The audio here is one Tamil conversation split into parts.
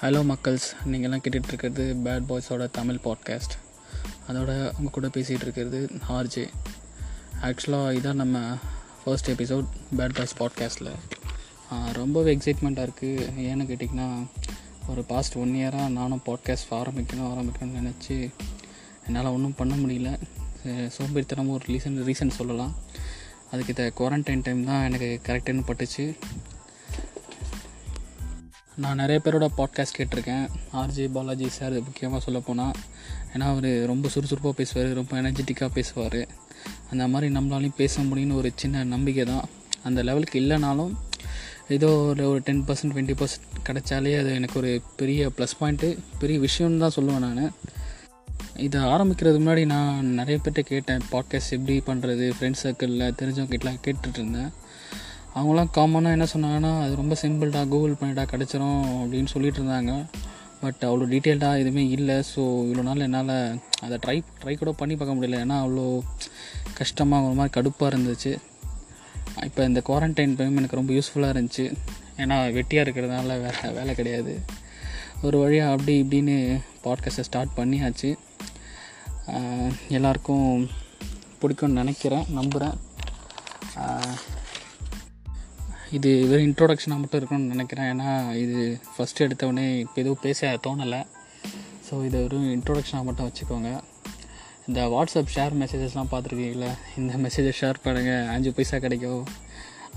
ஹலோ மக்கள்ஸ். நீங்கள்லாம் கேட்டுட்ருக்கிறது பேட் பாய்ஸோட தமிழ் பாட்காஸ்ட் அதோட உங்கள் கூட பேசிகிட்டு இருக்கிறது ஆர்ஜே ஆக்சுவலாக இதான் நம்ம ஃபர்ஸ்ட் எபிசோட் பேட் பாய்ஸ் பாட்காஸ்ட்டில் ரொம்பவே எக்ஸைட்மெண்ட்டாக இருக்குது ஏன்னு கேட்டிங்கன்னா ஒரு பாஸ்ட் ஒன் இயராக நானும் பாட்காஸ்ட் ஆரம்பிக்கணும் ஆரம்பிக்கணும்னு நினச்சி என்னால் ஒன்றும் பண்ண முடியல. சோம்பேறித்தனமும் ஒரு ரீசன் ரீசன் சொல்லலாம். அதுக்கு இந்த குவாரண்டைன் டைம் தான் எனக்கு கரெக்டுன்னு பட்டுச்சு. நான் நிறைய பேரோட பாட்காஸ்ட் கேட்டிருக்கேன். ஆர்ஜே பாலாஜி சார் முக்கியமாக சொல்லப்போனால் ஏன்னா அவர் ரொம்ப சுறுசுறுப்பாக பேசுவார் ரொம்ப எனர்ஜெட்டிக்காக பேசுவார். அந்த மாதிரி நம்மளாலையும் பேச முடியும்னு ஒரு சின்ன நம்பிக்கை தான். அந்த லெவலுக்கு இல்லைனாலும் ஏதோ ஒரு ஒரு டென் பர்சன்ட் டுவெண்ட்டி பர்சன்ட் கிடைச்சாலே அது எனக்கு ஒரு பெரிய ப்ளஸ் பாயிண்ட்டு பெரிய விஷயம்னு தான் சொல்லுவேன் நான். இதை ஆரம்பிக்கிறது முன்னாடி நான் நிறைய பேர்கிட்ட கேட்டேன் பாட்காஸ்ட் எப்படி பண்ணுறது ஃப்ரெண்ட்ஸ் சர்க்கிளில் தெரிஞ்சவங்க கிட்டலாம் கேட்டுட்ருந்தேன் அவங்களாம் காமனாக என்ன சொன்னாங்கன்னா அது ரொம்ப சிம்பிள்டா கூகுள் பண்ணிட்டா கிடச்சிரும் அப்படின்னு சொல்லிட்டு இருந்தாங்க. பட் அவ்வளோ டீட்டெயில்டாக எதுவுமே இல்லை. ஸோ இவ்வளோ நாள் என்னால் அதை ட்ரை ட்ரை கூட பண்ணி பார்க்க முடியல. ஏன்னா அவ்வளோ கஷ்டமாக ஒரு மாதிரி கடுப்பாக இருந்துச்சு. இப்போ இந்த குவாரண்டைன் டைம் எனக்கு ரொம்ப யூஸ்ஃபுல்லாக இருந்துச்சு. ஏன்னா வெட்டியாக இருக்கிறதுனால வேலை வேலை கிடையாது. ஒரு வழியாக அப்படி இப்படின்னு பாட்காஸ்ட்டை ஸ்டார்ட் பண்ணியாச்சு. எல்லாருக்கும் பிடிக்கும்னு நினைக்கிறேன் நம்புகிறேன் இது வெறும் இன்ட்ரோடக்ஷனாக மட்டும் இருக்கணும்னு நினைக்கிறேன். ஏன்னா இது ஃபஸ்ட்டு எடுத்தவொடனே இப்போ எதுவும் பேச தோணலை. ஸோ இது வெறும் இன்ட்ரோடக்ஷனாக மட்டும் வச்சுக்கோங்க. இந்த வாட்ஸ்அப் ஷேர் மெசேஜஸ்லாம் பார்த்துருக்கீங்களா? இந்த மெசேஜை ஷேர் பண்ணுங்கள் அஞ்சு பைசா கிடைக்கும்.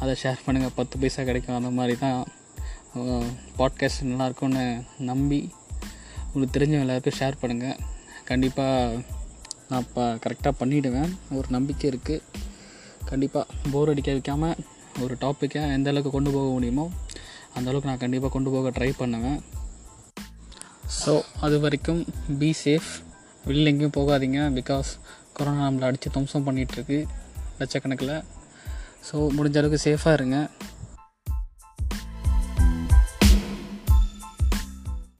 அதை ஷேர் பண்ணுங்கள் பத்து பைசா கிடைக்கும். அந்த மாதிரி தான் பாட்காஸ்ட் நல்லாயிருக்கும்னு நம்பி உங்களுக்கு தெரிஞ்சவங்க எல்லாருக்கும் ஷேர் பண்ணுங்கள் கண்டிப்பாக நான் இப்போ கரெக்டாக பண்ணிவிடுவேன் ஒரு நம்பிக்கை இருக்குது கண்டிப்பாக போர் அடிக்க வைக்காமல் ஒரு டாப்பிக்கை எந்த அளவுக்கு கொண்டு போக முடியுமோ அந்த அளவுக்கு நான் கண்டிப்பாக கொண்டு போக ட்ரை பண்ணுவேன். ஸோ அது வரைக்கும் பி சேஃப் வெளியில் எங்கேயும் போகாதீங்க. பிகாஸ் கொரோனா நம்மளை அடித்து துவம்சம் பண்ணிகிட்ருக்கு லட்சக்கணக்கில். ஸோ முடிஞ்ச அளவுக்கு சேஃபாக இருங்க.